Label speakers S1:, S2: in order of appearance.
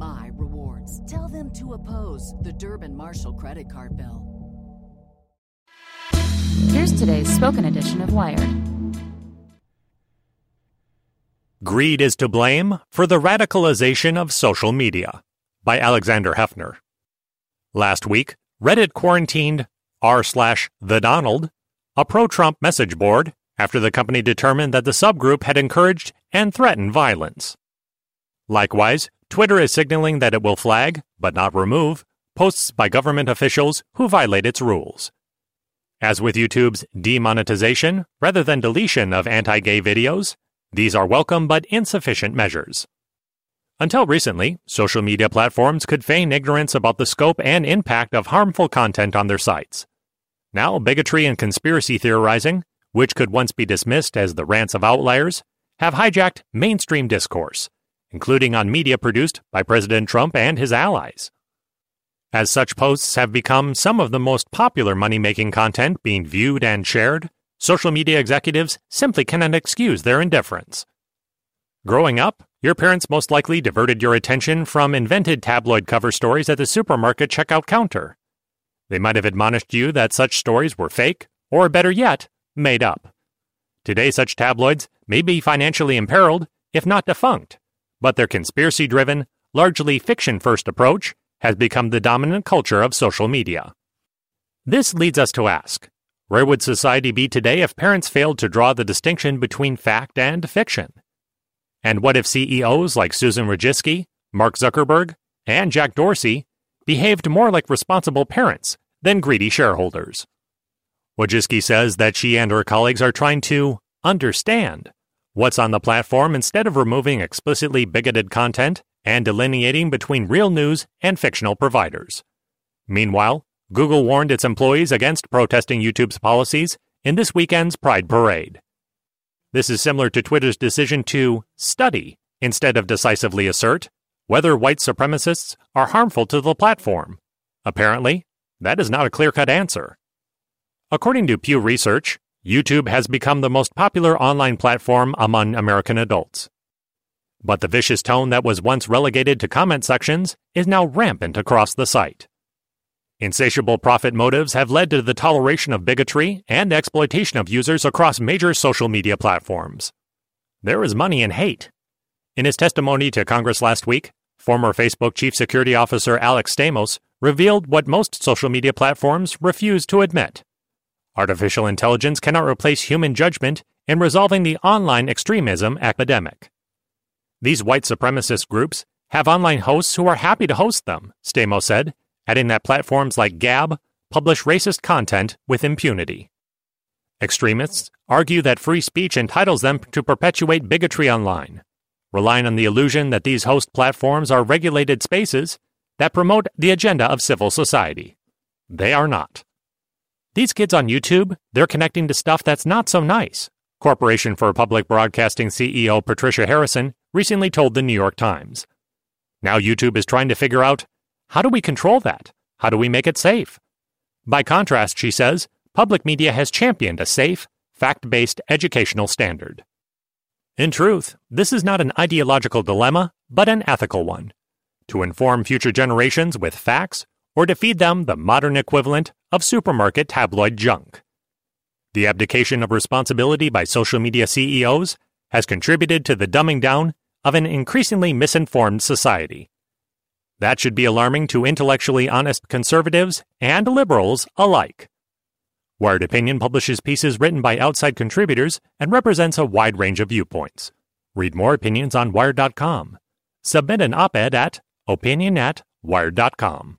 S1: my rewards. Tell them to oppose the Durbin Marshall credit card bill.
S2: Here's today's spoken edition of Wired.
S3: Greed is to blame for the radicalization of social media by Alexander Heffner. Last week, Reddit quarantined r slash the Donald, a pro-Trump message board, after the company determined that the subgroup had encouraged and threatened violence. Likewise, Twitter is signaling that it will flag, but not remove, posts by government officials who violate its rules. As with YouTube's demonetization rather than deletion of anti gay videos, these are welcome but insufficient measures. Until recently, social media platforms could feign ignorance about the scope and impact of harmful content on their sites. Now, bigotry and conspiracy theorizing, which could once be dismissed as the rants of outliers, have hijacked mainstream discourse, including on media produced by President Trump and his allies. As such posts have become some of the most popular money making content being viewed and shared, social media executives simply cannot excuse their indifference. Growing up, your parents most likely diverted your attention from invented tabloid cover stories at the supermarket checkout counter. They might have admonished you that such stories were fake, or better yet, made up. Today, such tabloids may be financially imperiled, if not defunct, but their conspiracy driven, largely fiction first approach has become the dominant culture of social media. This leads us to ask where would society be today if parents failed to draw the distinction between fact and fiction? And what if CEOs like Susan Wojcicki, Mark Zuckerberg, and Jack Dorsey behaved more like responsible parents than greedy shareholders? Wojcicki says that she and her colleagues are trying to understand what's on the platform instead of removing explicitly bigoted content and delineating between real news and fictional providers. Meanwhile, Google warned its employees against protesting YouTube's policies in this weekend's Pride Parade. This is similar to Twitter's decision to study instead of decisively assert whether white supremacists are harmful to the platform. Apparently, that is not a clear cut answer. According to Pew Research, YouTube has become the most popular online platform among American adults. But the vicious tone that was once relegated to comment sections is now rampant across the site. Insatiable profit motives have led to the toleration of bigotry and exploitation of users across major social media platforms. There is money in hate. In his testimony to Congress last week, former Facebook Chief Security Officer Alex Stamos revealed what most social media platforms refuse to admit. Artificial intelligence cannot replace human judgment in resolving the online extremism epidemic. These white supremacist groups have online hosts who are happy to host them, Stamos said, adding that platforms like Gab publish racist content with impunity. Extremists argue that free speech entitles them to perpetuate bigotry online, relying on the illusion that these host platforms are regulated spaces that promote the agenda of civil society. They are not. These kids on YouTube, they're connecting to stuff that's not so nice. Corporation for Public Broadcasting CEO Patricia Harrison recently told the New York Times. Now YouTube is trying to figure out how do we control that? How do we make it safe? By contrast, she says, public media has championed a safe, fact based educational standard. In truth, this is not an ideological dilemma, but an ethical one to inform future generations with facts or to feed them the modern equivalent of supermarket tabloid junk. The abdication of responsibility by social media CEOs has contributed to the dumbing down of an increasingly misinformed society. That should be alarming to intellectually honest conservatives and liberals alike. Wired Opinion publishes pieces written by outside contributors and represents a wide range of viewpoints. Read more opinions on Wired.com. Submit an op ed at opinion at Wired.com.